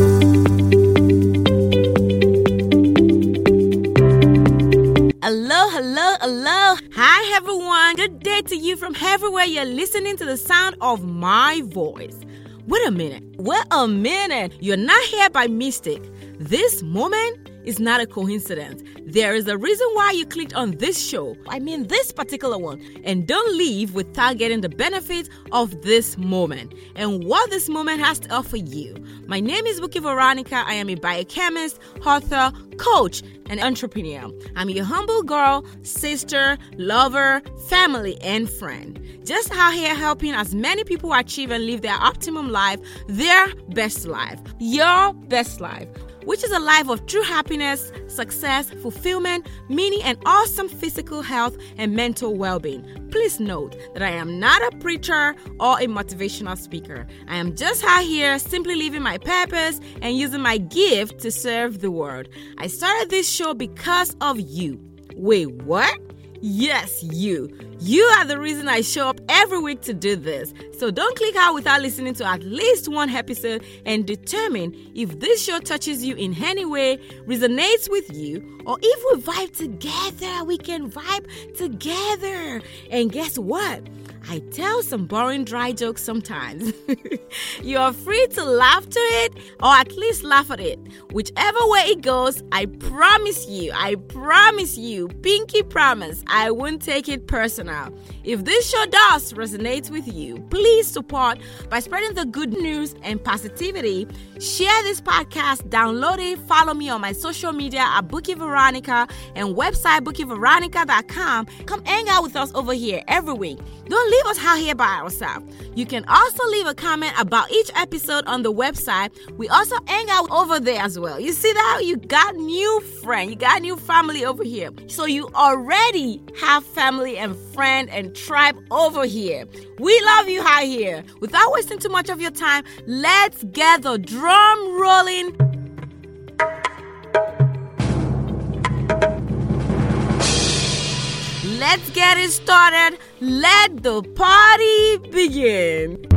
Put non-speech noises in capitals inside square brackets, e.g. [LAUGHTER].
Hello, hello, hello. Hi, everyone. Good day to you from everywhere you're listening to the sound of my voice. Wait a minute. Wait a minute. You're not here by mistake. This moment is not a coincidence. There is a reason why you clicked on this show. I mean, this particular one. And don't leave without getting the benefits of this moment and what this moment has to offer you. My name is Buki Veronica. I am a biochemist, author, coach, and entrepreneur. I'm your humble girl, sister, lover, family, and friend. Just out here helping as many people achieve and live their optimum life, their best life, your best life which is a life of true happiness, success, fulfillment, meaning, and awesome physical health and mental well being. Please note that I am not a preacher or a motivational speaker. I am just out here simply living my purpose and using my gift to serve the world. I started this show because of you. Wait, what? Yes, you. You are the reason I show up every week to do this. So don't click out without listening to at least one episode and determine if this show touches you in any way, resonates with you, or if we vibe together, we can vibe together. And guess what? I tell some boring dry jokes sometimes. [LAUGHS] you are free to laugh to it or at least laugh at it. Whichever way it goes, I promise you, I promise you, pinky promise, I won't take it personal. If this show does resonate with you, please support by spreading the good news and positivity. Share this podcast, download it, follow me on my social media at Buki Veronica and website bukiveronica.com. Come hang out with us over here every week. Don't leave us out here by ourselves. You can also leave a comment about each episode on the website. We also hang out over there as well. You see that? You got new friend, you got new family over here. So you already have family and friend and tribe over here. We love you out here. Without wasting too much of your time, let's get the drum rolling. Let's get it started. Let the party begin.